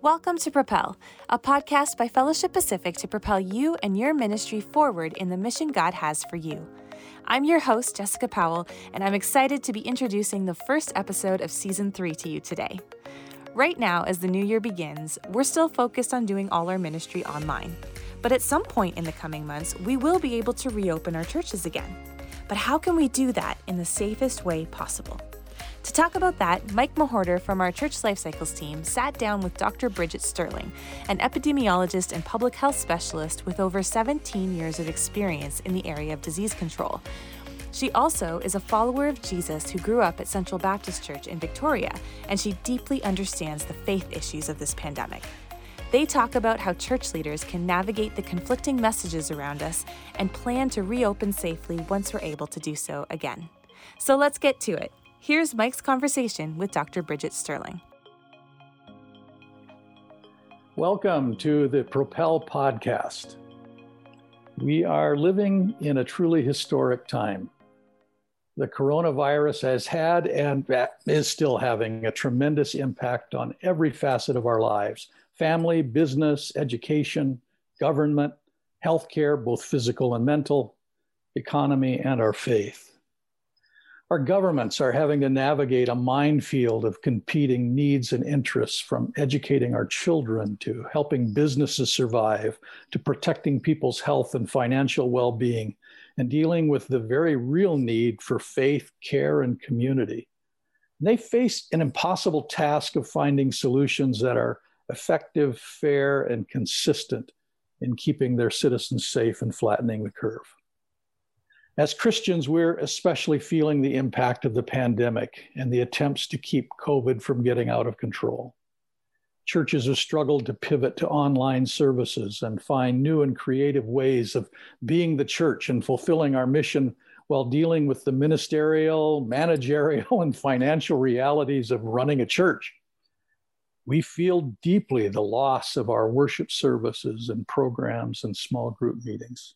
Welcome to Propel, a podcast by Fellowship Pacific to propel you and your ministry forward in the mission God has for you. I'm your host, Jessica Powell, and I'm excited to be introducing the first episode of season three to you today. Right now, as the new year begins, we're still focused on doing all our ministry online. But at some point in the coming months, we will be able to reopen our churches again. But how can we do that in the safest way possible? To talk about that, Mike Mahorter from our Church Life Cycles team sat down with Dr. Bridget Sterling, an epidemiologist and public health specialist with over 17 years of experience in the area of disease control. She also is a follower of Jesus who grew up at Central Baptist Church in Victoria, and she deeply understands the faith issues of this pandemic. They talk about how church leaders can navigate the conflicting messages around us and plan to reopen safely once we're able to do so again. So let's get to it. Here's Mike's conversation with Dr. Bridget Sterling. Welcome to the Propel podcast. We are living in a truly historic time. The coronavirus has had and is still having a tremendous impact on every facet of our lives family, business, education, government, healthcare, both physical and mental, economy, and our faith. Our governments are having to navigate a minefield of competing needs and interests from educating our children to helping businesses survive to protecting people's health and financial well being and dealing with the very real need for faith, care, and community. They face an impossible task of finding solutions that are effective, fair, and consistent in keeping their citizens safe and flattening the curve. As Christians, we're especially feeling the impact of the pandemic and the attempts to keep COVID from getting out of control. Churches have struggled to pivot to online services and find new and creative ways of being the church and fulfilling our mission while dealing with the ministerial, managerial, and financial realities of running a church. We feel deeply the loss of our worship services and programs and small group meetings.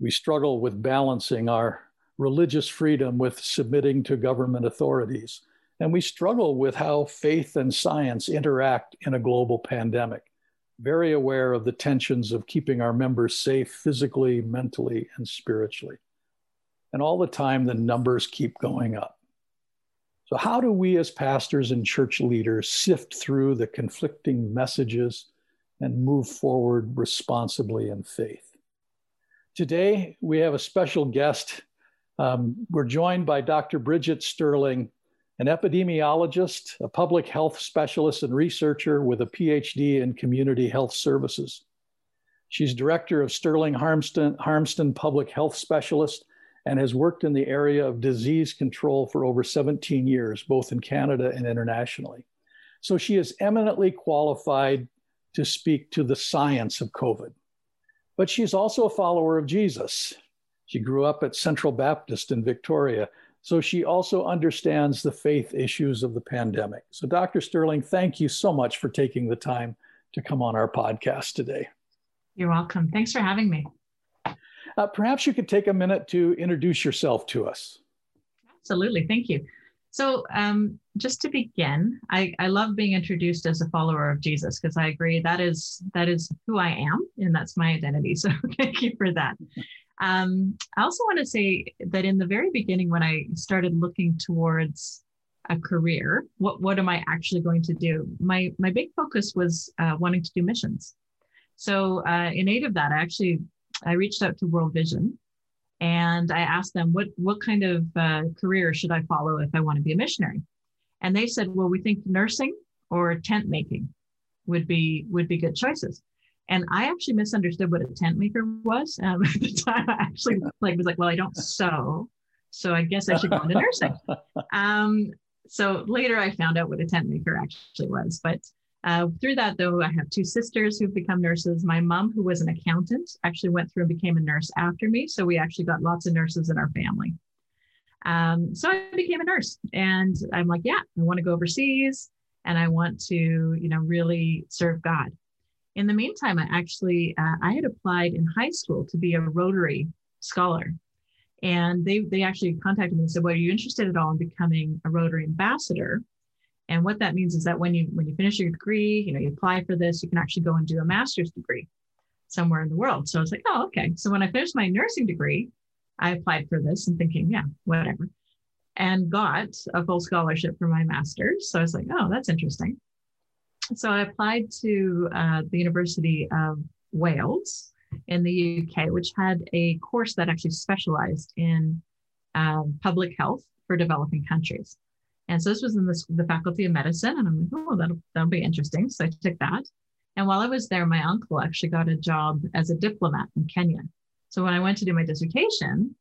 We struggle with balancing our religious freedom with submitting to government authorities. And we struggle with how faith and science interact in a global pandemic, very aware of the tensions of keeping our members safe physically, mentally, and spiritually. And all the time, the numbers keep going up. So, how do we as pastors and church leaders sift through the conflicting messages and move forward responsibly in faith? Today, we have a special guest. Um, we're joined by Dr. Bridget Sterling, an epidemiologist, a public health specialist, and researcher with a PhD in community health services. She's director of Sterling Harmston, Harmston Public Health Specialist and has worked in the area of disease control for over 17 years, both in Canada and internationally. So she is eminently qualified to speak to the science of COVID but she's also a follower of Jesus. She grew up at Central Baptist in Victoria, so she also understands the faith issues of the pandemic. So, Dr. Sterling, thank you so much for taking the time to come on our podcast today. You're welcome. Thanks for having me. Uh, perhaps you could take a minute to introduce yourself to us. Absolutely. Thank you. So, um, just to begin, I, I love being introduced as a follower of Jesus because I agree that is that is who I am and that's my identity. So, thank you for that. Um, I also want to say that in the very beginning, when I started looking towards a career, what what am I actually going to do? My my big focus was uh, wanting to do missions. So, uh, in aid of that, I actually I reached out to World Vision and I asked them, what, what kind of uh, career should I follow if I want to be a missionary? And they said, well, we think nursing or tent making would be would be good choices. And I actually misunderstood what a tent maker was um, at the time. I actually like was like, well, I don't sew, so I guess I should go into nursing. Um, so later, I found out what a tent maker actually was. But uh, through that, though, I have two sisters who've become nurses. My mom, who was an accountant, actually went through and became a nurse after me. So we actually got lots of nurses in our family. Um, so I became a nurse, and I'm like, yeah, I want to go overseas, and I want to, you know, really serve God. In the meantime, I actually uh, I had applied in high school to be a Rotary scholar, and they they actually contacted me and said, "Well, are you interested at all in becoming a Rotary ambassador?" And what that means is that when you when you finish your degree, you know, you apply for this, you can actually go and do a master's degree somewhere in the world. So I was like, oh, okay. So when I finished my nursing degree, I applied for this and thinking, yeah, whatever, and got a full scholarship for my master's. So I was like, oh, that's interesting. So I applied to uh, the University of Wales in the UK, which had a course that actually specialized in um, public health for developing countries. And so this was in the, the faculty of medicine. And I'm like, oh, that'll, that'll be interesting. So I took that. And while I was there, my uncle actually got a job as a diplomat in Kenya. So when I went to do my dissertation,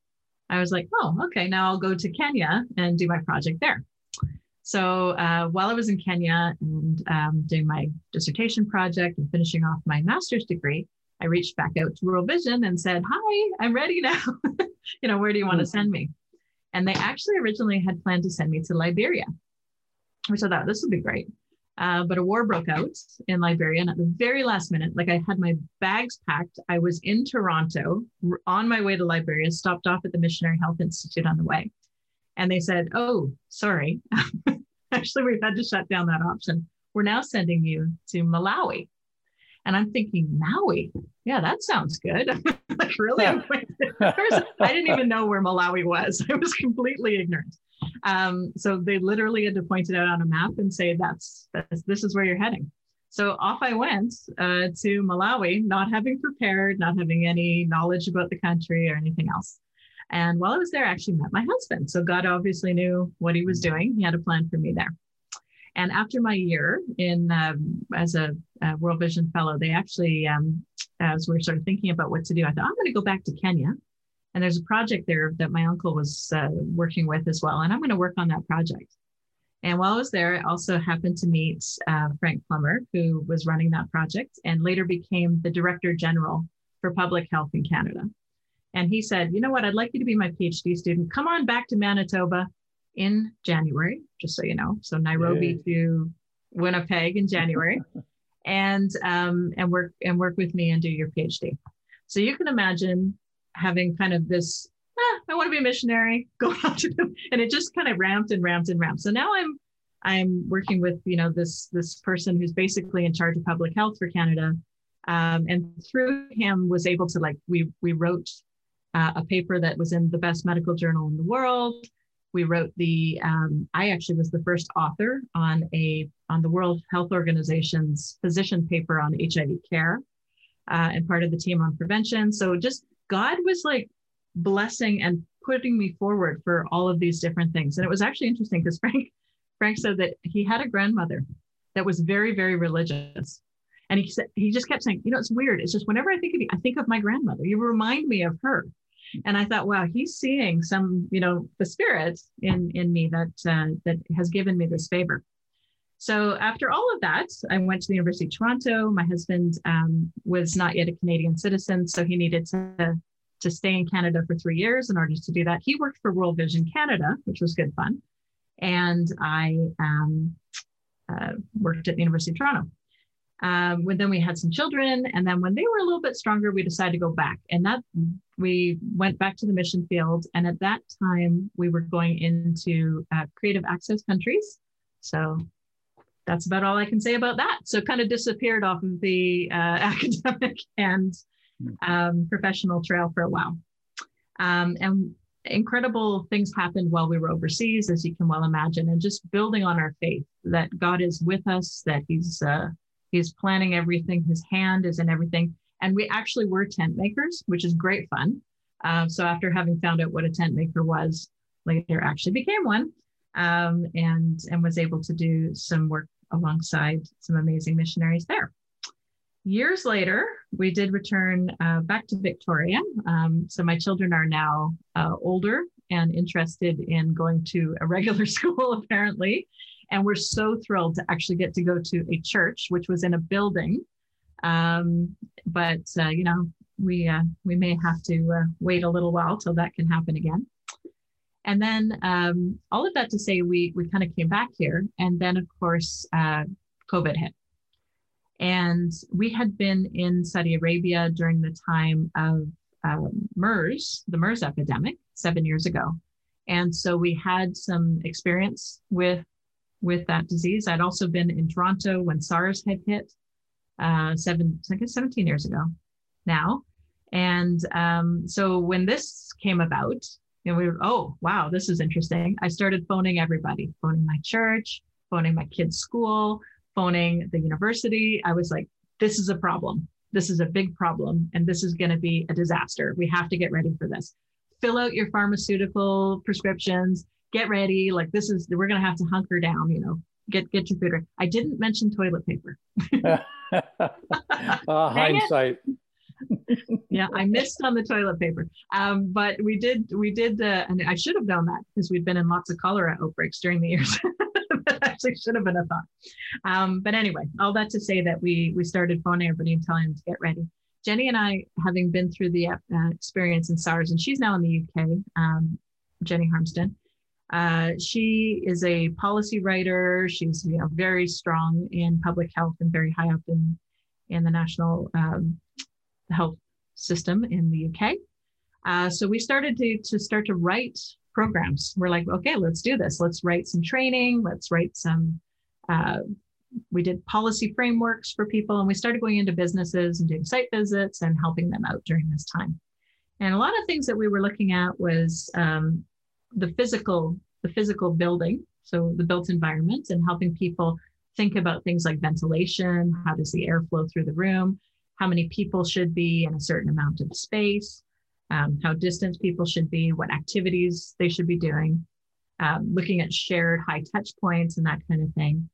I was like, oh, okay, now I'll go to Kenya and do my project there. So uh, while I was in Kenya and um, doing my dissertation project and finishing off my master's degree, I reached back out to World Vision and said, Hi, I'm ready now. you know, where do you want to hmm. send me? And they actually originally had planned to send me to Liberia, which I thought this would be great. Uh, but a war broke out in Liberia. And at the very last minute, like I had my bags packed, I was in Toronto on my way to Liberia, stopped off at the Missionary Health Institute on the way. And they said, Oh, sorry. Actually, we've had to shut down that option. We're now sending you to Malawi. And I'm thinking, Maui, yeah, that sounds good. like, really? I didn't even know where Malawi was. I was completely ignorant. Um, so they literally had to point it out on a map and say, that's, that's this is where you're heading. So off I went uh, to Malawi, not having prepared, not having any knowledge about the country or anything else. And while I was there, I actually met my husband. So God obviously knew what he was doing. He had a plan for me there. And after my year in um, as a, a, World Vision Fellow, they actually, um, as we are sort of thinking about what to do, I thought I'm going to go back to Kenya. And there's a project there that my uncle was uh, working with as well, and I'm going to work on that project. And while I was there, I also happened to meet uh, Frank Plummer, who was running that project and later became the Director General for Public Health in Canada. And he said, You know what? I'd like you to be my PhD student. Come on back to Manitoba in January, just so you know. So Nairobi Yay. to Winnipeg in January, and um, and work and work with me and do your PhD. So you can imagine having kind of this. Ah, I want to be a missionary. Going out to them, and it just kind of ramped and ramped and ramped. So now I'm I'm working with you know this this person who's basically in charge of public health for Canada, um, and through him was able to like we we wrote uh, a paper that was in the best medical journal in the world we wrote the um, i actually was the first author on a on the world health organization's position paper on hiv care uh, and part of the team on prevention. So just god was like blessing and putting me forward for all of these different things. And it was actually interesting because frank frank said that he had a grandmother that was very very religious. And he said he just kept saying you know it's weird. It's just whenever i think of you i think of my grandmother. You remind me of her and I thought, wow, he's seeing some, you know, the spirit in in me that uh, that has given me this favor. So after all of that, I went to the University of Toronto. My husband um, was not yet a Canadian citizen, so he needed to to stay in Canada for three years in order to do that. He worked for World Vision Canada, which was good fun, and I um, uh, worked at the University of Toronto. Um, when then we had some children, and then when they were a little bit stronger, we decided to go back, and that we went back to the mission field. And at that time, we were going into uh, creative access countries. So that's about all I can say about that. So kind of disappeared off of the uh, academic and um, professional trail for a while. Um, and incredible things happened while we were overseas, as you can well imagine, and just building on our faith that God is with us, that He's uh, He's planning everything. His hand is in everything. And we actually were tent makers, which is great fun. Uh, so after having found out what a tent maker was, later actually became one um, and, and was able to do some work alongside some amazing missionaries there. Years later, we did return uh, back to Victoria. Um, so my children are now uh, older and interested in going to a regular school, apparently. And we're so thrilled to actually get to go to a church, which was in a building. Um, but, uh, you know, we, uh, we may have to uh, wait a little while till that can happen again. And then um, all of that to say, we, we kind of came back here. And then, of course, uh, COVID hit. And we had been in Saudi Arabia during the time of um, MERS, the MERS epidemic, seven years ago. And so we had some experience with with that disease. I'd also been in Toronto when SARS had hit uh, seven, I guess 17 years ago now. And um, so when this came about, you know, we were, oh, wow, this is interesting. I started phoning everybody, phoning my church, phoning my kids' school, phoning the university. I was like, this is a problem. This is a big problem. And this is going to be a disaster. We have to get ready for this. Fill out your pharmaceutical prescriptions, get ready. Like, this is, we're going to have to hunker down, you know, get, get your food. I didn't mention toilet paper. uh, hindsight. yeah, I missed on the toilet paper. Um, but we did, we did, uh, and I should have done that because we'd been in lots of cholera outbreaks during the years. that actually should have been a thought. Um, but anyway, all that to say that we we started phoning everybody and telling them to get ready. Jenny and I, having been through the uh, experience in SARS, and she's now in the UK, um, Jenny Harmston. Uh, she is a policy writer. She's you know very strong in public health and very high up in in the national um, health system in the UK. Uh, so we started to, to start to write programs. We're like, okay, let's do this. Let's write some training. Let's write some. Uh, we did policy frameworks for people, and we started going into businesses and doing site visits and helping them out during this time. And a lot of things that we were looking at was um, the physical, the physical building, so the built environment, and helping people think about things like ventilation. How does the air flow through the room? how many people should be in a certain amount of space, um, how distant people should be, what activities they should be doing, um, looking at shared high touch points and that kind of thing.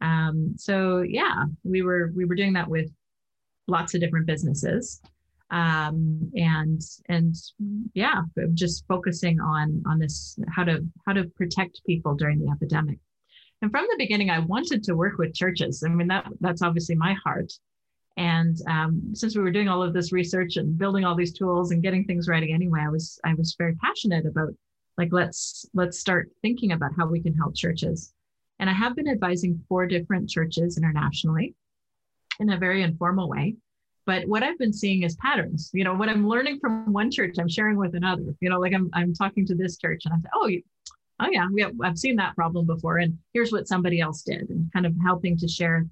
Um, so yeah, we were we were doing that with lots of different businesses, um, and and yeah, just focusing on on this how to how to protect people during the epidemic. And from the beginning, I wanted to work with churches. I mean that that's obviously my heart. And um, since we were doing all of this research and building all these tools and getting things ready anyway, I was I was very passionate about like let's let's start thinking about how we can help churches. And I have been advising four different churches internationally in a very informal way. But what I've been seeing is patterns. You know, what I'm learning from one church, I'm sharing with another. You know, like I'm I'm talking to this church and I'm oh, oh yeah, we have, I've seen that problem before, and here's what somebody else did, and kind of helping to share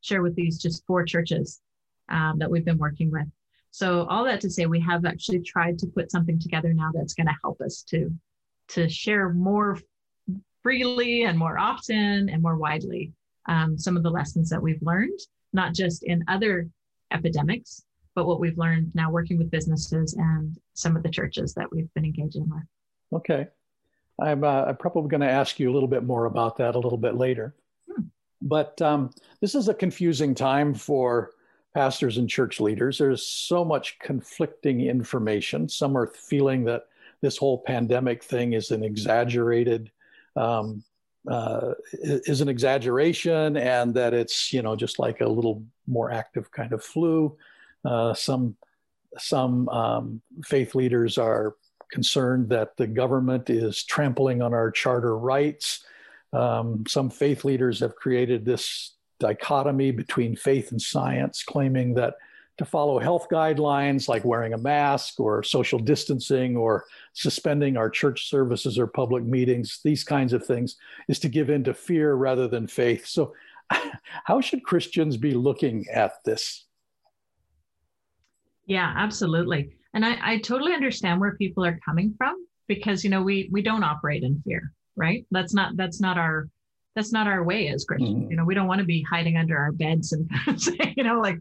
share with these just four churches um, that we've been working with. So all that to say, we have actually tried to put something together now that's going to help us to to share more freely and more often and more widely um, some of the lessons that we've learned, not just in other epidemics, but what we've learned now working with businesses and some of the churches that we've been engaging with. Okay. I'm, uh, I'm probably going to ask you a little bit more about that a little bit later. Hmm. But um, this is a confusing time for pastors and church leaders. There's so much conflicting information. Some are feeling that this whole pandemic thing is an exaggerated, um, uh, is an exaggeration, and that it's you know just like a little more active kind of flu. Uh, some some um, faith leaders are concerned that the government is trampling on our charter rights. Um, some faith leaders have created this dichotomy between faith and science, claiming that to follow health guidelines like wearing a mask or social distancing or suspending our church services or public meetings, these kinds of things, is to give in to fear rather than faith. So, how should Christians be looking at this? Yeah, absolutely. And I, I totally understand where people are coming from because you know we we don't operate in fear, right? That's not that's not our that's not our way as Christians. Mm-hmm. You know, we don't want to be hiding under our beds and say, you know, like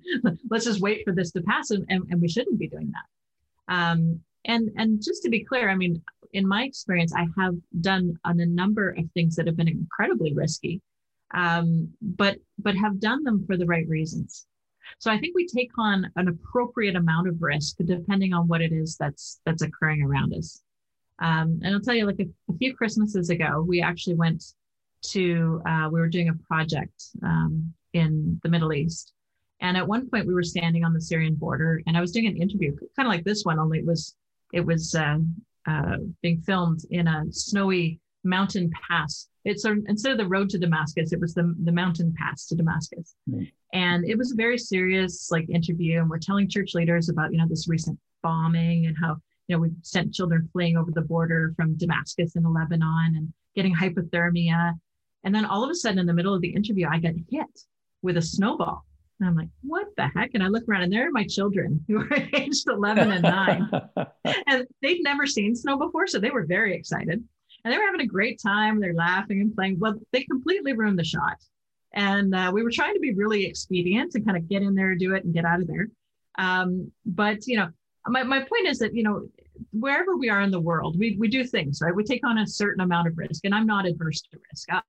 let's just wait for this to pass, and, and, and we shouldn't be doing that. Um, and and just to be clear, I mean, in my experience, I have done on a number of things that have been incredibly risky, um, but but have done them for the right reasons. So I think we take on an appropriate amount of risk depending on what it is that's that's occurring around us. Um, and I'll tell you, like a, a few Christmases ago, we actually went to uh, we were doing a project um, in the Middle East, and at one point we were standing on the Syrian border, and I was doing an interview, kind of like this one, only it was it was uh, uh, being filmed in a snowy mountain pass. It's a, instead of the road to Damascus, it was the the mountain pass to Damascus, mm. and it was a very serious like interview, and we're telling church leaders about you know this recent bombing and how you know we've sent children fleeing over the border from Damascus into Lebanon and getting hypothermia And then all of a sudden, in the middle of the interview, I get hit with a snowball. And I'm like, what the heck? And I look around and there are my children who are aged 11 and nine. and they'd never seen snow before. So they were very excited. And they were having a great time. They're laughing and playing. Well, they completely ruined the shot. And uh, we were trying to be really expedient and kind of get in there, do it, and get out of there. Um, but, you know, my, my point is that, you know, wherever we are in the world, we, we do things, right? We take on a certain amount of risk. And I'm not adverse to risk. I,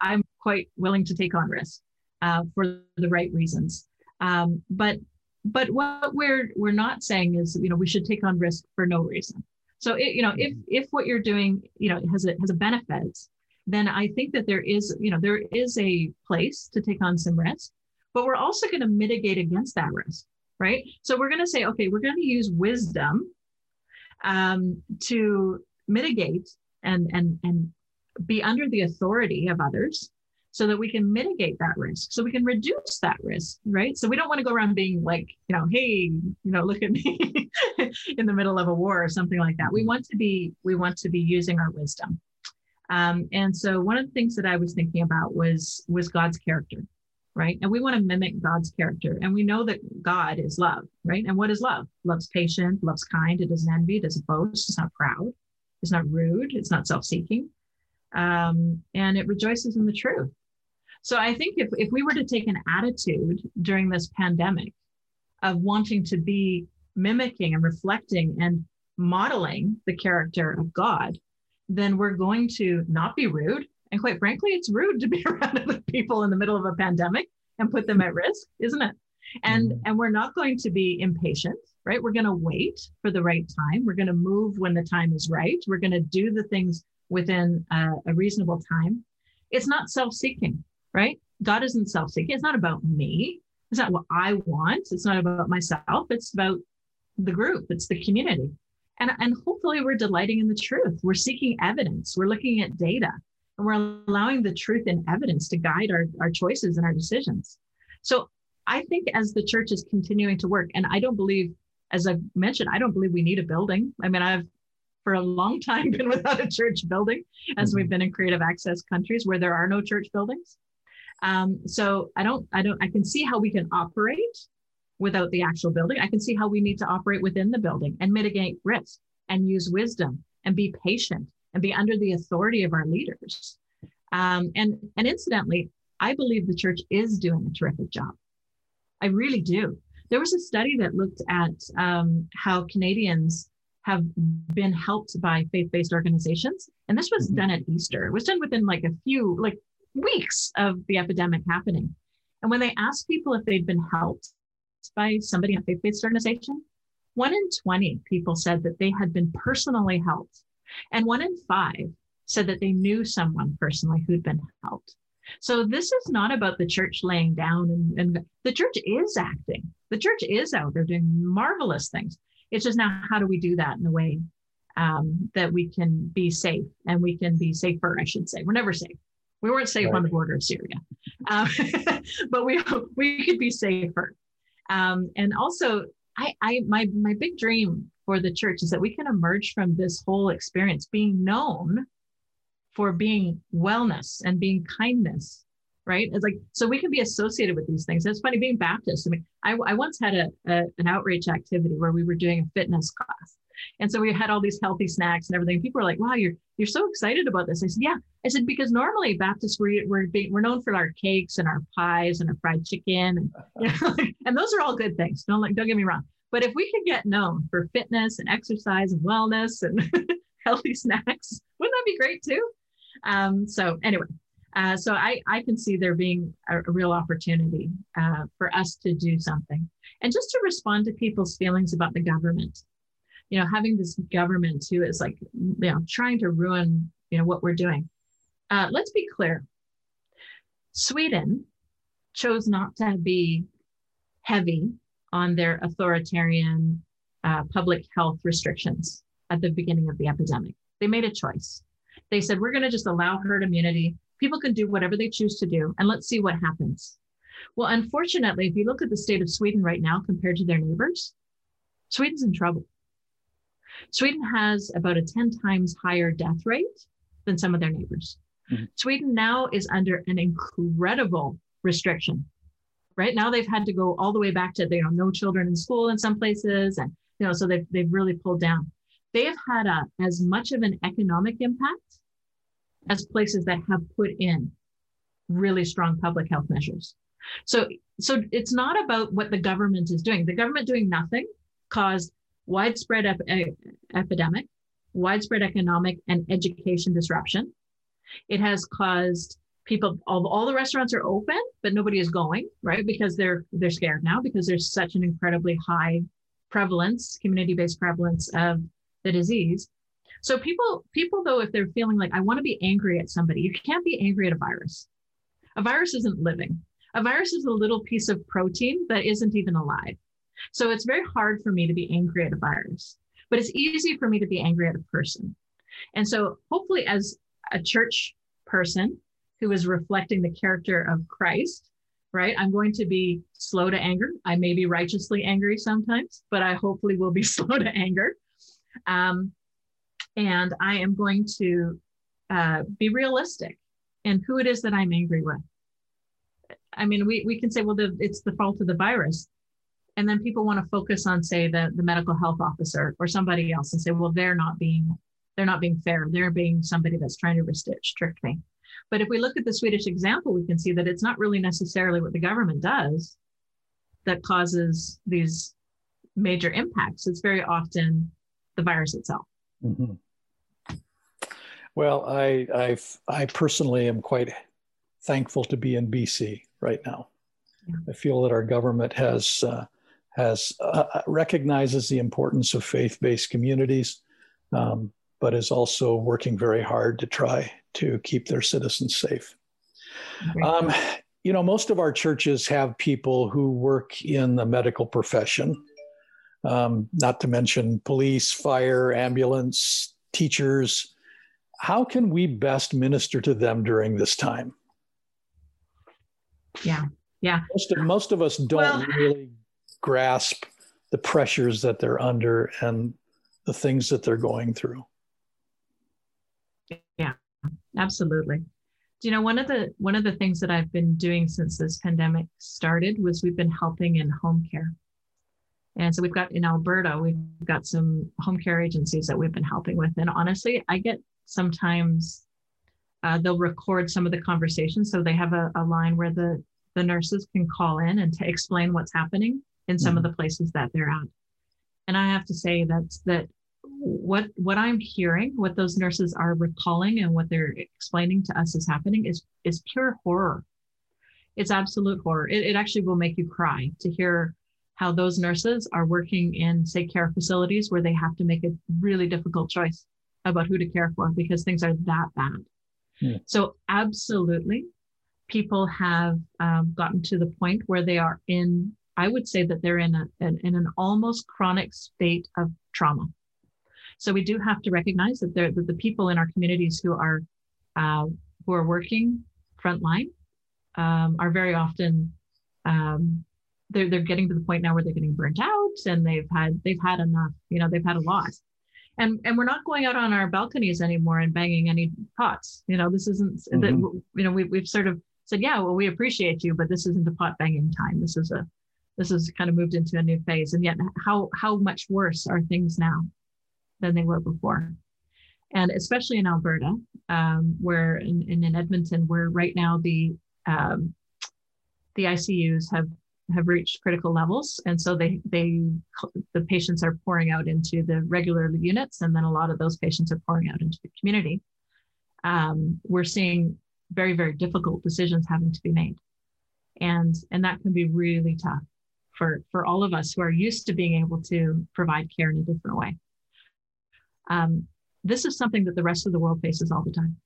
I'm quite willing to take on risk uh, for the right reasons. Um, but but what we're we're not saying is you know we should take on risk for no reason. So it, you know if if what you're doing you know has a has a benefit, then I think that there is you know there is a place to take on some risk, but we're also going to mitigate against that risk, right? So we're going to say okay, we're going to use wisdom um, to mitigate and and and be under the authority of others so that we can mitigate that risk so we can reduce that risk right? So we don't want to go around being like you know hey you know look at me in the middle of a war or something like that. We want to be we want to be using our wisdom. Um, and so one of the things that i was thinking about was was god's character right? And we want to mimic god's character and we know that god is love right? And what is love? Love's patient love's kind it doesn't envy it doesn't boast it's not proud it's not rude it's not self-seeking. Um, and it rejoices in the truth so I think if, if we were to take an attitude during this pandemic of wanting to be mimicking and reflecting and modeling the character of God, then we're going to not be rude. And quite frankly, it's rude to be around other people in the middle of a pandemic and put them at risk, isn't it? And mm-hmm. and we're not going to be impatient, right? We're going to wait for the right time. We're going to move when the time is right. We're going to do the things within a, a reasonable time. It's not self-seeking right? God isn't self seeking. It's not about me. It's not what I want. It's not about myself. It's about the group, it's the community. And, and hopefully, we're delighting in the truth. We're seeking evidence. We're looking at data and we're allowing the truth and evidence to guide our, our choices and our decisions. So I think as the church is continuing to work, and I don't believe, as I've mentioned, I don't believe we need a building. I mean, I've for a long time been without a church building as mm-hmm. we've been in creative access countries where there are no church buildings. Um, so I don't, I don't, I can see how we can operate without the actual building. I can see how we need to operate within the building and mitigate risk and use wisdom and be patient and be under the authority of our leaders. Um, and, and incidentally, I believe the church is doing a terrific job. I really do. There was a study that looked at um, how Canadians have been helped by faith based organizations. And this was mm-hmm. done at Easter. It was done within like a few, like weeks of the epidemic happening. And when they asked people if they'd been helped by somebody in a faith based organization, one in 20 people said that they had been personally helped. And one in five said that they knew someone personally who'd been helped. So this is not about the church laying down and, and the church is acting. The church is out there doing marvelous things. It's just now how do we do that in a way um, that we can be safe and we can be safer, I should say. We're never safe. We weren't safe right. on the border of Syria, um, but we we could be safer. Um, and also, I, I my my big dream for the church is that we can emerge from this whole experience being known for being wellness and being kindness right it's like so we can be associated with these things it's funny being baptist i mean i, I once had a, a, an outreach activity where we were doing a fitness class and so we had all these healthy snacks and everything. People were like, wow, you're you're so excited about this. I said, yeah. I said, because normally Baptists, we're, we're, being, we're known for our cakes and our pies and our fried chicken. And, you know, and those are all good things. Don't, like, don't get me wrong. But if we could get known for fitness and exercise and wellness and healthy snacks, wouldn't that be great too? Um, so anyway, uh, so I, I can see there being a, a real opportunity uh, for us to do something and just to respond to people's feelings about the government you know having this government too is like you know trying to ruin you know what we're doing. Uh, let's be clear. Sweden chose not to be heavy on their authoritarian uh, public health restrictions at the beginning of the epidemic. They made a choice. They said we're going to just allow herd immunity. People can do whatever they choose to do and let's see what happens. Well unfortunately if you look at the state of sweden right now compared to their neighbors sweden's in trouble Sweden has about a 10 times higher death rate than some of their neighbors. Mm-hmm. Sweden now is under an incredible restriction. Right now, they've had to go all the way back to you know no children in school in some places, and you know so they've they've really pulled down. They have had a, as much of an economic impact as places that have put in really strong public health measures. So so it's not about what the government is doing. The government doing nothing caused widespread ep- epidemic, widespread economic and education disruption. It has caused people all, all the restaurants are open but nobody is going right? Because they're they're scared now because there's such an incredibly high prevalence community-based prevalence of the disease. So people people though if they're feeling like i want to be angry at somebody you can't be angry at a virus. A virus isn't living. A virus is a little piece of protein that isn't even alive so it's very hard for me to be angry at a virus but it's easy for me to be angry at a person and so hopefully as a church person who is reflecting the character of Christ, right? I'm going to be slow to anger. I may be righteously angry sometimes, but I hopefully will be slow to anger. Um, and I am going to uh, be realistic in who it is that I'm angry with. I mean, we, we can say, well, the, it's the fault of the virus. And then people want to focus on, say, the, the medical health officer or somebody else and say, well, they're not being they're not being fair. They're being somebody that's trying to restrict me. But if we look at the Swedish example, we can see that it's not really necessarily what the government does that causes these major impacts. It's very often the virus itself. Mm-hmm. Well, I, I, I personally am quite thankful to be in BC right now. Yeah. I feel that our government has uh, has uh, recognizes the importance of faith-based communities. Um, but is also working very hard to try to keep their citizens safe. Um, you know, most of our churches have people who work in the medical profession, um, not to mention police, fire, ambulance, teachers. How can we best minister to them during this time? Yeah, yeah. Most of, most of us don't well, really grasp the pressures that they're under and the things that they're going through. Yeah, absolutely. Do you know one of the one of the things that I've been doing since this pandemic started was we've been helping in home care. And so we've got in Alberta, we've got some home care agencies that we've been helping with. And honestly, I get sometimes uh, they'll record some of the conversations. So they have a, a, line where the, the nurses can call in and to explain what's happening in some mm-hmm. of the places that they're at. And I have to say that's that what what I'm hearing, what those nurses are recalling, and what they're explaining to us is happening is is pure horror. It's absolute horror. It, it actually will make you cry to hear how those nurses are working in, say, care facilities where they have to make a really difficult choice about who to care for because things are that bad. Yeah. So, absolutely, people have um, gotten to the point where they are in, I would say that they're in, a, in, in an almost chronic state of trauma. So we do have to recognize that, that the people in our communities who are uh, who are working frontline um, are very often um, they're they're getting to the point now where they're getting burnt out and they've had they've had enough. You know, they've had a lot. And, and we're not going out on our balconies anymore and banging any pots. You know, this isn't mm-hmm. that you know we, we've sort of said, yeah, well, we appreciate you, but this isn't a pot banging time. This is a this has kind of moved into a new phase. And yet, how how much worse are things now? than they were before. And especially in Alberta, um, where in, in, Edmonton, where right now the um, the ICUs have have reached critical levels, and so they they the patients are pouring out into the regular units, and then a lot of those patients are pouring out into the community. Um, we're seeing very very difficult decisions having to be made, and and that can be really tough for for all of us who are used to being able to provide care in a different way. Um, this is something that the rest of the world faces all the time.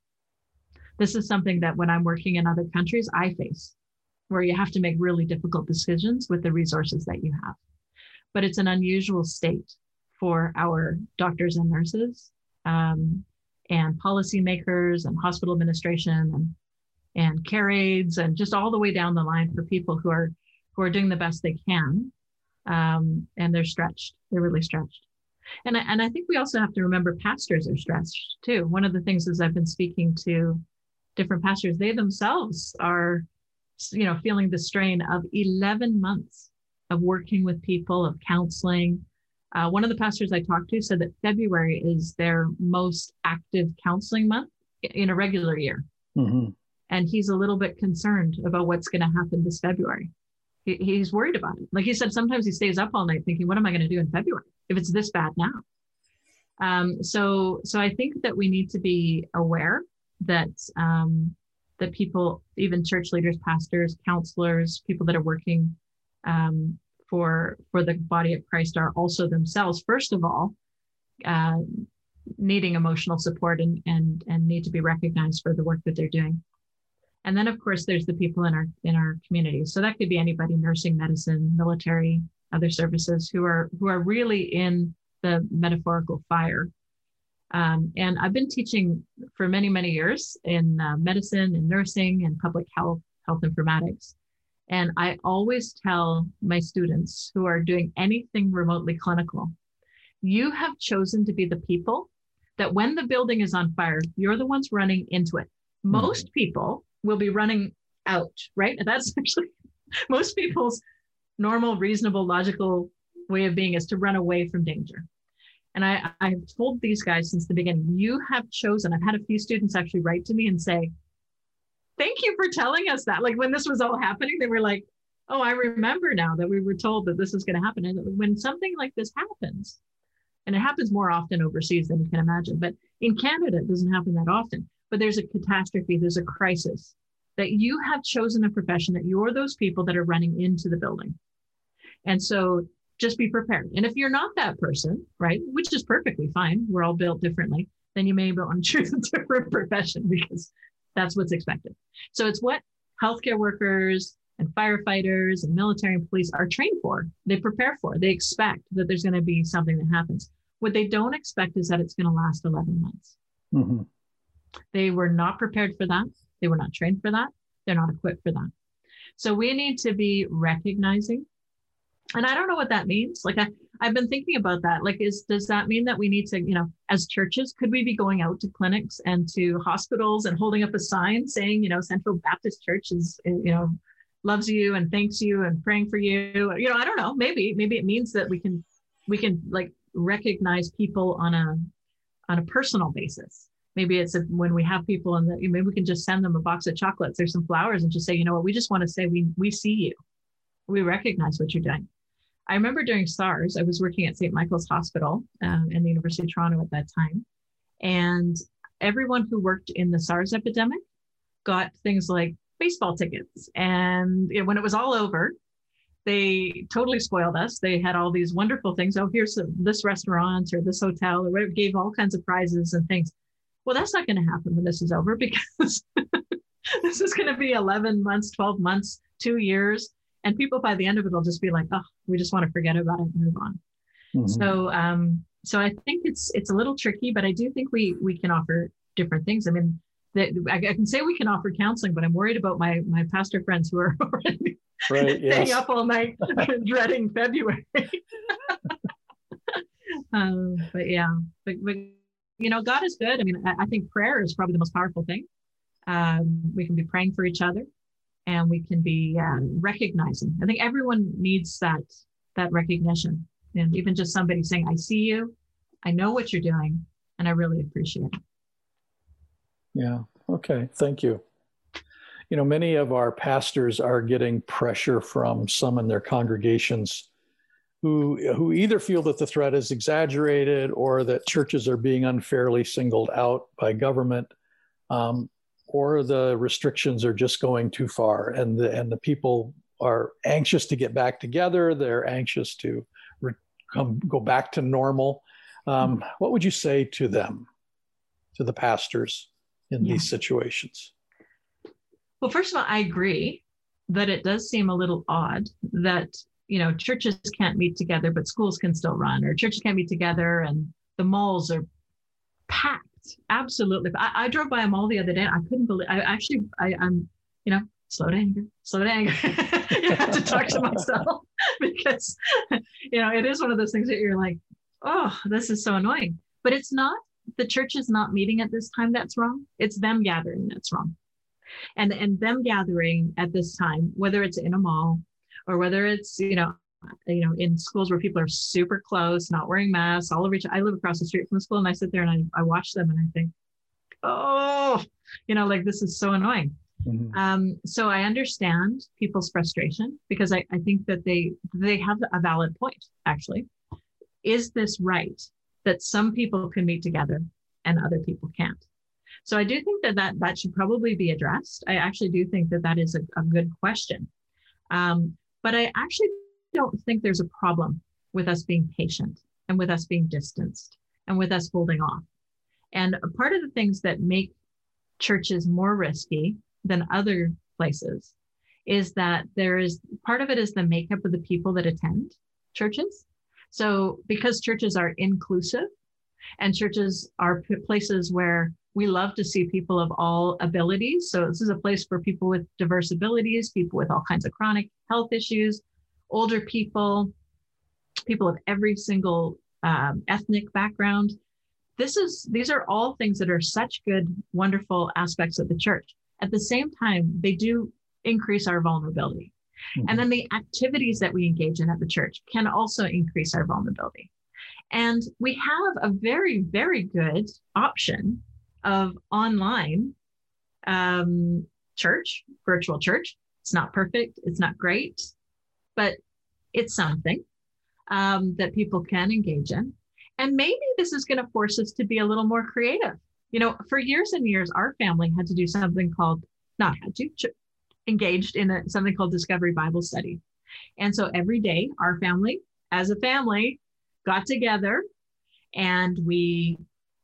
This is something that when I'm working in other countries, I face, where you have to make really difficult decisions with the resources that you have. But it's an unusual state for our doctors and nurses um, and policymakers and hospital administration and, and care aides and just all the way down the line for people who are who are doing the best they can um, and they're stretched they're really stretched and I, and I think we also have to remember pastors are stretched too. One of the things is I've been speaking to different pastors, they themselves are, you know, feeling the strain of 11 months of working with people, of counseling. Uh, one of the pastors I talked to said that February is their most active counseling month in a regular year. Mm-hmm. And he's a little bit concerned about what's going to happen this February. He, he's worried about it. Like he said, sometimes he stays up all night thinking, what am I going to do in February if it's this bad now? Um, so, so I think that we need to be aware that um, that people, even church leaders, pastors, counselors, people that are working um, for for the body of Christ, are also themselves, first of all, uh, needing emotional support and and and need to be recognized for the work that they're doing. And then, of course, there's the people in our in our community. So that could be anybody, nursing, medicine, military, other services, who are who are really in the metaphorical fire. Um, and I've been teaching for many, many years in uh, medicine and nursing and public health, health informatics. And I always tell my students who are doing anything remotely clinical, you have chosen to be the people that when the building is on fire, you're the ones running into it. Hmm. Most mm-hmm. people will be running out, right? And that's actually most people's normal, reasonable, logical way of being is to run away from danger. And I, I've told these guys since the beginning, you have chosen. I've had a few students actually write to me and say, Thank you for telling us that. Like when this was all happening, they were like, Oh, I remember now that we were told that this is going to happen. And when something like this happens, and it happens more often overseas than you can imagine, but in Canada, it doesn't happen that often. But there's a catastrophe, there's a crisis that you have chosen a profession that you're those people that are running into the building. And so just be prepared. And if you're not that person, right, which is perfectly fine, we're all built differently, then you may want to choose a different profession because that's what's expected. So it's what healthcare workers and firefighters and military and police are trained for. They prepare for. They expect that there's going to be something that happens. What they don't expect is that it's going to last 11 months. Mm-hmm. They were not prepared for that. They were not trained for that. They're not equipped for that. So we need to be recognizing and i don't know what that means like I, i've been thinking about that like is does that mean that we need to you know as churches could we be going out to clinics and to hospitals and holding up a sign saying you know central baptist church is you know loves you and thanks you and praying for you you know i don't know maybe maybe it means that we can we can like recognize people on a on a personal basis maybe it's a, when we have people and maybe we can just send them a box of chocolates or some flowers and just say you know what we just want to say we we see you we recognize what you're doing I remember during SARS, I was working at St. Michael's Hospital um, in the University of Toronto at that time. And everyone who worked in the SARS epidemic got things like baseball tickets. And you know, when it was all over, they totally spoiled us. They had all these wonderful things. Oh, here's this restaurant or this hotel or whatever, gave all kinds of prizes and things. Well, that's not going to happen when this is over because this is going to be 11 months, 12 months, two years and people by the end of it will just be like oh we just want to forget about it and move on mm-hmm. so um so i think it's it's a little tricky but i do think we we can offer different things i mean that I, I, can say we can offer counseling but i'm worried about my my pastor friends who are already right, yes. staying up all night dreading february um, but yeah but, but you know god is good i mean I, think prayer is probably the most powerful thing um, we can be praying for each other and we can be um, recognizing. I think everyone needs that that recognition, and even just somebody saying, "I see you, I know what you're doing, and I really appreciate it." Yeah. Okay. Thank you. You know, many of our pastors are getting pressure from some in their congregations who who either feel that the threat is exaggerated or that churches are being unfairly singled out by government. Um, or the restrictions are just going too far and the, and the people are anxious to get back together they're anxious to re- come go back to normal um, what would you say to them to the pastors in yeah. these situations well first of all i agree that it does seem a little odd that you know churches can't meet together but schools can still run or churches can't meet together and the malls are packed absolutely. I, I drove by a mall the other day. I couldn't believe. I actually, I, I'm, you know, slow to anger, slow to anger. you have to talk to myself because, you know, it is one of those things that you're like, oh, this is so annoying. But it's not. The church is not meeting at this time. That's wrong. It's them gathering that's wrong. and and them gathering at this time whether it's in a mall or whether it's you know you know in schools where people are super close not wearing masks all over each i live across the street from the school and i sit there and i, I watch them and i think oh you know like this is so annoying mm-hmm. um, so i understand people's frustration because I, I think that they they have a valid point actually is this right that some people can meet together and other people can't so I do think that that, that should probably be addressed. I actually do think that that is a, a good question. Um, but I actually don't think there's a problem with us being patient and with us being distanced and with us holding off. And part of the things that make churches more risky than other places is that there is part of it is the makeup of the people that attend churches. So because churches are inclusive and churches are places where we love to see people of all abilities. So this is a place for people with diverse abilities, people with all kinds of chronic health issues, older people, people of every single um, ethnic background. This is these are all things that are such good, wonderful aspects of the church. At the same time, they do increase our vulnerability. Mm-hmm. And then the activities that we engage in at the church can also increase our vulnerability. And we have a very, very good option of online um, church, virtual church. It's not perfect, it's not great, but it's something um, that people can engage in. And maybe this is going to force us to be a little more creative. You know, for years and years, our family had to do something called, not had to, ch- engaged in a, something called Discovery Bible Study. And so every day, our family, as a family, got together and we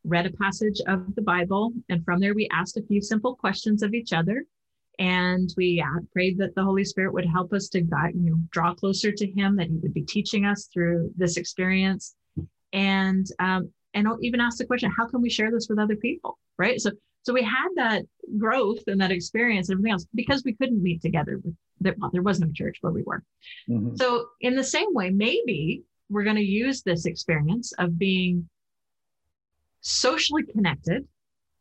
read a passage of the Bible. And from there, we asked a few simple questions of each other. And we uh, prayed that the Holy Spirit would help us to guide, you know, draw closer to Him, that He would be teaching us through this experience. And um, and even ask the question, how can we share this with other people? Right. So so we had that growth and that experience and everything else because we couldn't meet together. With, well, there was no church where we were. Mm-hmm. So in the same way, maybe we're going to use this experience of being socially connected,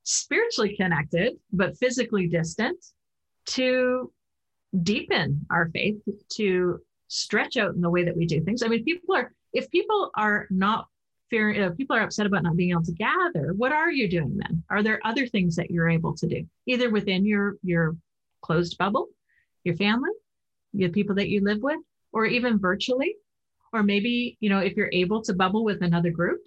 spiritually connected, but physically distant to deepen our faith, to stretch out in the way that we do things. I mean, people are, if people are not fearing, if uh, people are upset about not being able to gather, what are you doing then? Are there other things that you're able to do, either within your, your closed bubble, your family, the people that you live with, or even virtually? Or maybe, you know, if you're able to bubble with another group,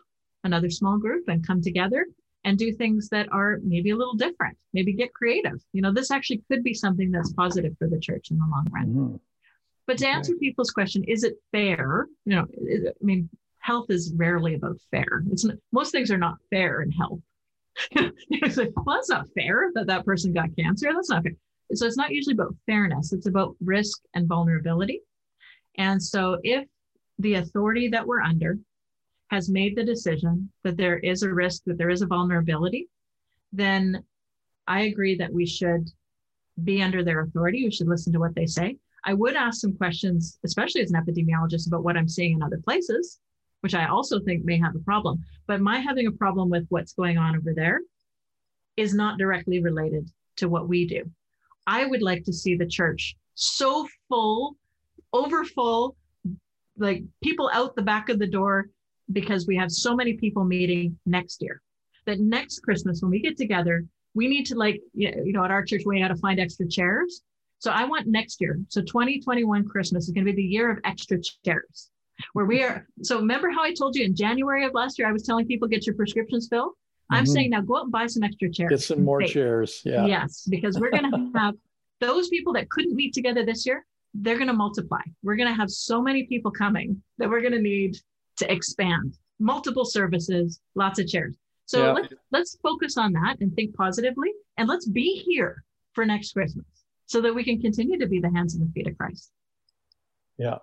another small group and come together and do things that are maybe a little different, maybe get creative. You know, this actually could be something that's positive for the church in the long run. Mm-hmm. But to okay. answer people's question, is it fair? You know, I mean, health is rarely about fair. It's not, most things are not fair in health. it's like, well, that's not fair that that person got cancer. That's not fair. So it's not usually about fairness. It's about risk and vulnerability. And so if the authority that we're under has made the decision that there is a risk, that there is a vulnerability, then I agree that we should be under their authority. We should listen to what they say. I would ask some questions, especially as an epidemiologist, about what I'm seeing in other places, which I also think may have a problem. But my having a problem with what's going on over there is not directly related to what we do. I would like to see the church so full, over full, like people out the back of the door because we have so many people meeting next year that next Christmas when we get together, we need to like, you know, at our church, we had to find extra chairs. So I want next year. So 2021 Christmas is going to be the year of extra chairs where we are. So remember how I told you in January of last year, I was telling people get your prescriptions filled. I'm mm-hmm. saying now go out and buy some extra chairs. Get some more chairs. Yeah. Yes, because we're going to have those people that couldn't meet together this year. They're going to multiply. We're going to have so many people coming that we're going to need to expand multiple services, lots of chairs. So yeah. let's, let's focus on that and think positively. And let's be here for next Christmas so that we can continue to be the hands and the feet of Christ. Yeah.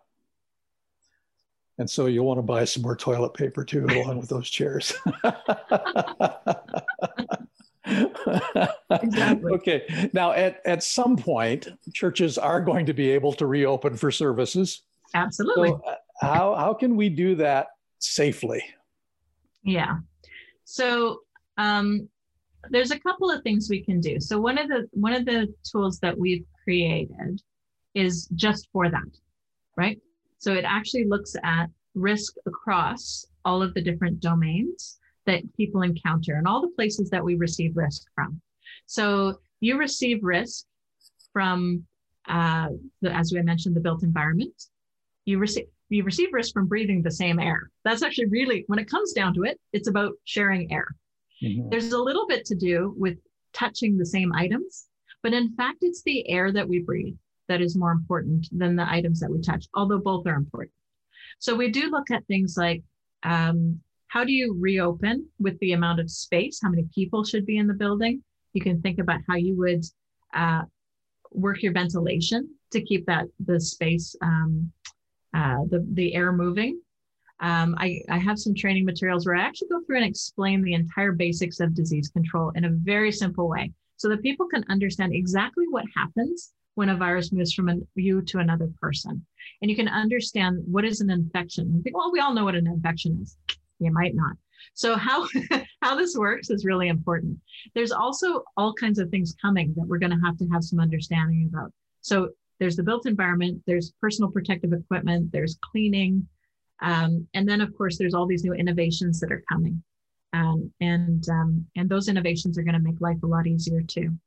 And so you'll want to buy some more toilet paper too, along with those chairs. exactly. Okay. Now, at, at some point, churches are going to be able to reopen for services. Absolutely. So, uh, how how can we do that safely? Yeah. So um, there's a couple of things we can do. So one of the one of the tools that we've created is just for that, right? So it actually looks at risk across all of the different domains that people encounter and all the places that we receive risk from. So you receive risk from, uh, the, as we mentioned, the built environment. You receive you receive risk from breathing the same air. That's actually really, when it comes down to it, it's about sharing air. Mm-hmm. There's a little bit to do with touching the same items, but in fact, it's the air that we breathe that is more important than the items that we touch, although both are important. So we do look at things like um, how do you reopen with the amount of space? How many people should be in the building? You can think about how you would uh, work your ventilation to keep that the space, um, uh, the the air moving. Um, I, I have some training materials where I actually go through and explain the entire basics of disease control in a very simple way so that people can understand exactly what happens when a virus moves from a, you to another person. And you can understand what is an infection. Well, we all know what an infection is. You might not. So how how this works is really important. There's also all kinds of things coming that we're going to have to have some understanding about. So there's the built environment, there's personal protective equipment, there's cleaning, um, and then, of course, there's all these new innovations that are coming. Um, and, um, and those innovations are going to make life a lot easier too.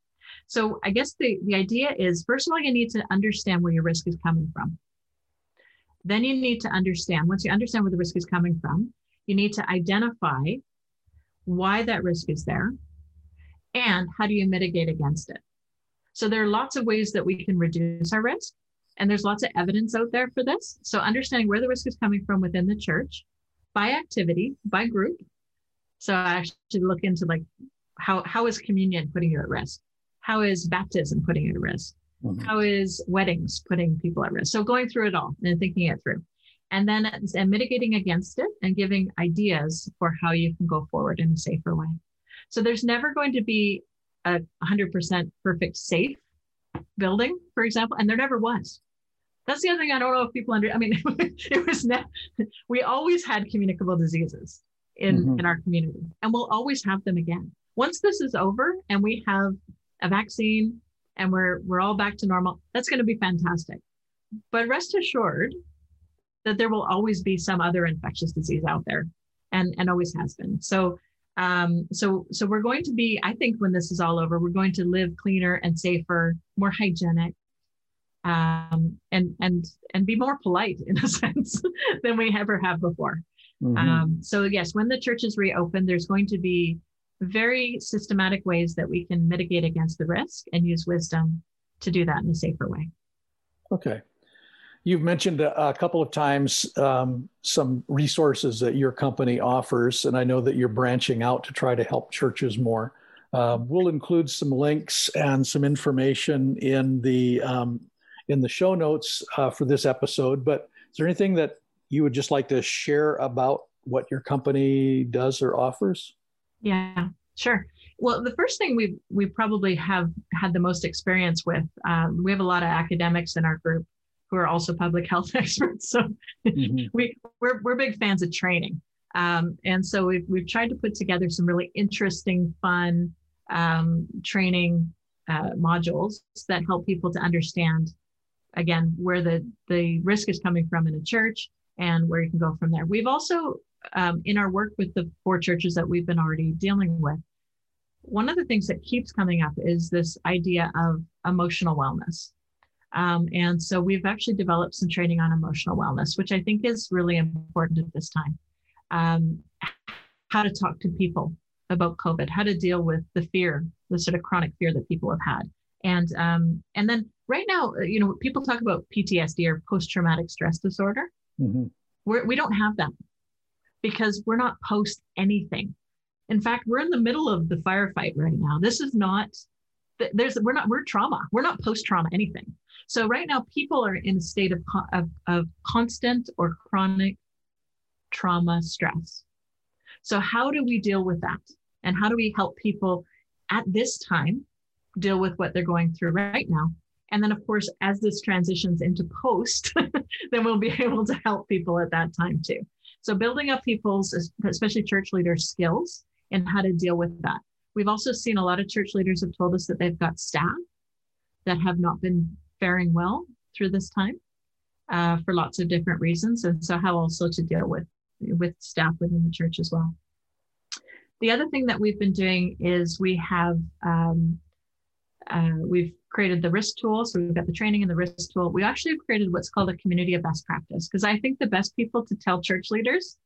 So I guess the, the idea is, first of all, you need to understand where your risk is coming from. Then you need to understand, once you understand where the risk is coming from, you need to identify why that risk is there and how do you mitigate against it. So there are lots of ways that we can reduce our risk. And there's lots of evidence out there for this. So understanding where the risk is coming from within the church by activity, by group. So I actually look into like how, how is communion putting you at risk? How is baptism putting you at risk? Mm-hmm. How is weddings putting people at risk? So going through it all and thinking it through. And then and mitigating against it and giving ideas for how you can go forward in a safer way. So there's never going to be a 100% perfect safe building, for example, and there never was. That's the other thing I don't know if people under. I mean, it was ne- we always had communicable diseases in mm-hmm. in our community, and we'll always have them again. Once this is over and we have a vaccine and we're we're all back to normal, that's going to be fantastic. But rest assured that there will always be some other infectious disease out there, and and always has been. So. Um, so, so we're going to be, I think when this is all over, we're going to live cleaner and safer, more hygienic, um, and and and be more polite in a sense than we ever have before. Mm-hmm. Um, so yes, when the churches reopen, there's going to be very systematic ways that we can mitigate against the risk and use wisdom to do that in a safer way. Okay. You've mentioned a, a couple of times um, some resources that your company offers, and I know that you're branching out to try to help churches more. Uh, we'll include some links and some information in the um, in the show notes uh, for this episode. But is there anything that you would just like to share about what your company does or offers? Yeah, sure. Well, the first thing we we probably have had the most experience with, um, we have a lot of academics in our group who are also public health experts. So mm-hmm. we we're we're big fans of training, um, and so we've we've tried to put together some really interesting, fun um, training uh, modules that help people to understand again where the the risk is coming from in a church and where you can go from there we've also um, in our work with the four churches that we've been already dealing with one of the things that keeps coming up is this idea of emotional wellness um, and so we've actually developed some training on emotional wellness which i think is really important at this time um, how to talk to people about covid how to deal with the fear the sort of chronic fear that people have had and um, and then right now, uh, you know, people talk about PTSD or post traumatic stress disorder. Mm-hmm. We're, we don't have that because we're not post anything. In fact, we're in the middle of the firefight right now. This is not, there's, we're not, we're trauma. We're not post trauma anything. So right now, people are in a state of, of, of constant or chronic trauma stress. So how do we deal with that? And how do we help people at this time deal with what they're going through right now and then, of course, as this transitions into post, then we'll be able to help people at that time too. So, building up people's, especially church leaders' skills and how to deal with that. We've also seen a lot of church leaders have told us that they've got staff that have not been faring well through this time uh, for lots of different reasons, and so how also to deal with with staff within the church as well. The other thing that we've been doing is we have um, uh, we've created the risk tool. So we've got the training and the risk tool. We actually have created what's called a community of best practice because I think the best people to tell church leaders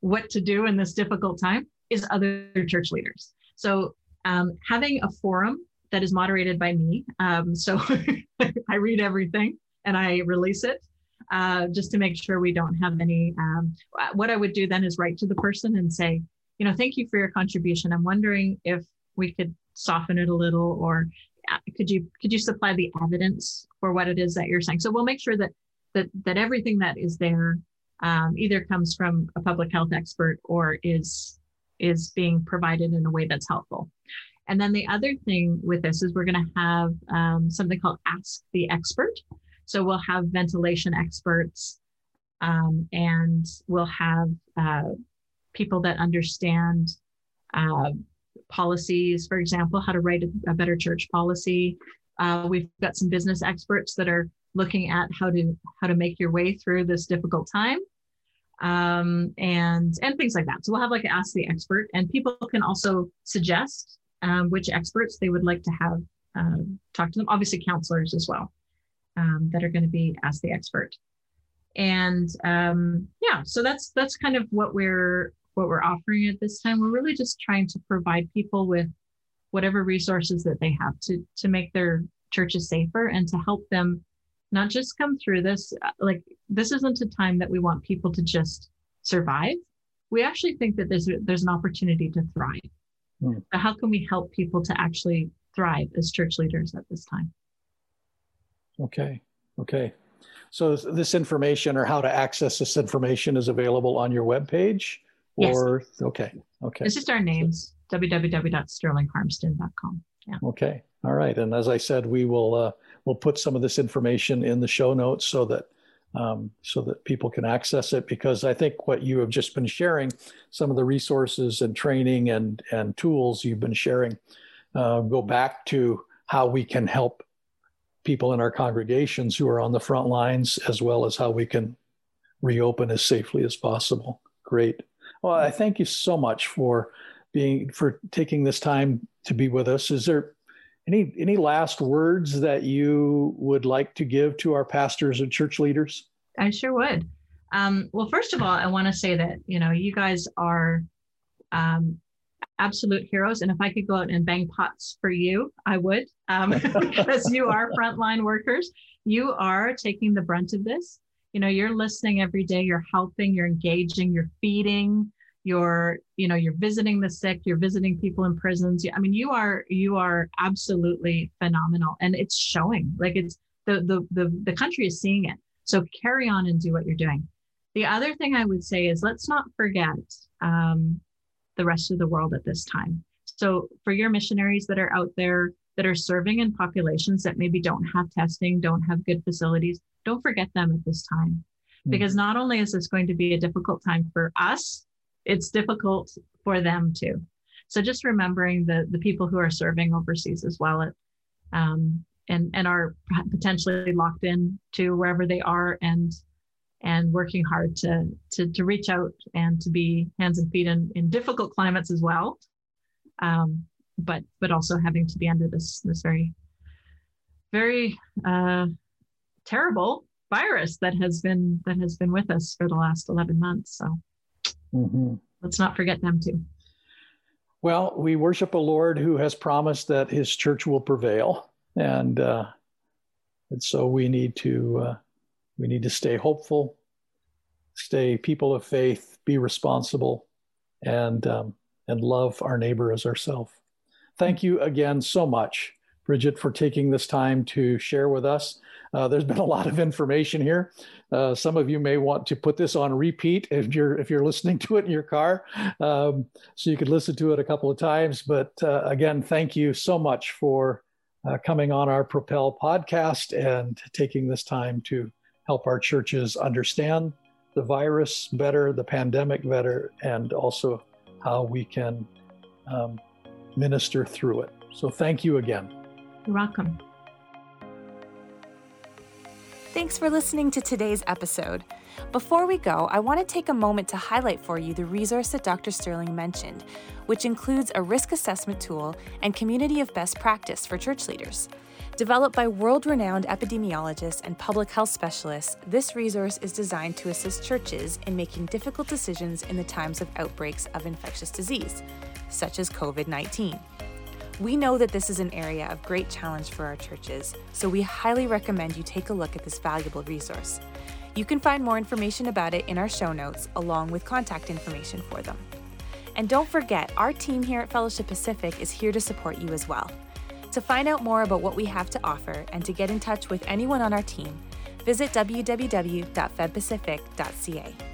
what to do in this difficult time is other church leaders. So um, having a forum that is moderated by me. Um, so I read everything and I release it uh, just to make sure we don't have any. Um, what I would do then is write to the person and say, you know, thank you for your contribution. I'm wondering if we could soften it a little, or uh, could you could you supply the evidence for what it is that you're saying? So we'll make sure that that that everything that is there um, either comes from a public health expert or is is being provided in a way that's helpful. And then the other thing with this is we're going to have um, something called Ask the Expert. So we'll have ventilation experts um, and we'll have uh, people that understand uh, policies, for example, how to write a, a better church policy. Uh, we've got some business experts that are looking at how to how to make your way through this difficult time um, and and things like that. So we'll have like ask the expert, and people can also suggest um, which experts they would like to have um, talk to them. Obviously, counselors as well um, that are going to be ask the expert. And um, yeah, so that's that's kind of what we're what we're offering at this time. We're really just trying to provide people with whatever resources that they have to to make their churches safer and to help them not just come through this uh, like this isn't a time that we want people to just survive. We actually think that there's there's an opportunity to thrive. Mm. so how can we help people to actually thrive as church leaders at this time? Okay okay. So this information or how to access this information is available on your webpage? Or yes. okay okay. It's just our names www.sterlingharmston.com yeah. Okay all right. And as i said we will uh, we'll put some of this information in the show notes so that um, so that people can access it because I think what you have just been sharing, some of the resources and training and and tools you've been sharing, uh, go back to how we can help people in our congregations who are on the front lines, as well as how we can reopen as safely as possible. Great. Well, I thank you so much for being for taking this time to be with us. Is there any any last words that you would like to give to our pastors and church leaders? I sure would. Um, well, first of all, I want to say that you know you guys are um, absolute heroes, and if I could go out and bang pots for you, I would, um, because you are frontline workers. You are taking the brunt of this. You know, you're listening every day. You're helping. You're engaging. You're feeding you're you know you're visiting the sick you're visiting people in prisons. I mean you are you are absolutely phenomenal and it's showing. Like it's the the the, the country is seeing it. So carry on and do what you're doing. The other thing i would say is let's not forget um, the rest of the world at this time. So for your missionaries that are out there that are serving in populations that maybe don't have testing don't have good facilities don't forget them at this time. Hmm. because not only is this going to be a difficult time for us it's difficult for them too. So just remembering the the people who are serving overseas as well, um, and and are potentially locked in to wherever they are, and and working hard to to to reach out and to be hands and feet in in difficult climates as well, um, but but also having to be under this this very very uh, terrible virus that has been that has been with us for the last 11 months so Mm-hmm. Let's not forget them too. Well, we worship a Lord who has promised that His church will prevail, and uh, and so we need to uh, we need to stay hopeful, stay people of faith, be responsible, and um, and love our neighbor as ourselves. Thank you again so much, Bridget, for taking this time to share with us. Uh, there's been a lot of information here. Uh, some of you may want to put this on repeat if you're if you're listening to it in your car, um, so you could listen to it a couple of times. But uh, again, thank you so much for uh, coming on our Propel podcast and taking this time to help our churches understand the virus better, the pandemic better, and also how we can um, minister through it. So thank you again. You're welcome. Thanks for listening to today's episode. Before we go, I want to take a moment to highlight for you the resource that Dr. Sterling mentioned, which includes a risk assessment tool and community of best practice for church leaders. Developed by world renowned epidemiologists and public health specialists, this resource is designed to assist churches in making difficult decisions in the times of outbreaks of infectious disease, such as COVID 19. We know that this is an area of great challenge for our churches, so we highly recommend you take a look at this valuable resource. You can find more information about it in our show notes, along with contact information for them. And don't forget, our team here at Fellowship Pacific is here to support you as well. To find out more about what we have to offer and to get in touch with anyone on our team, visit www.fedpacific.ca.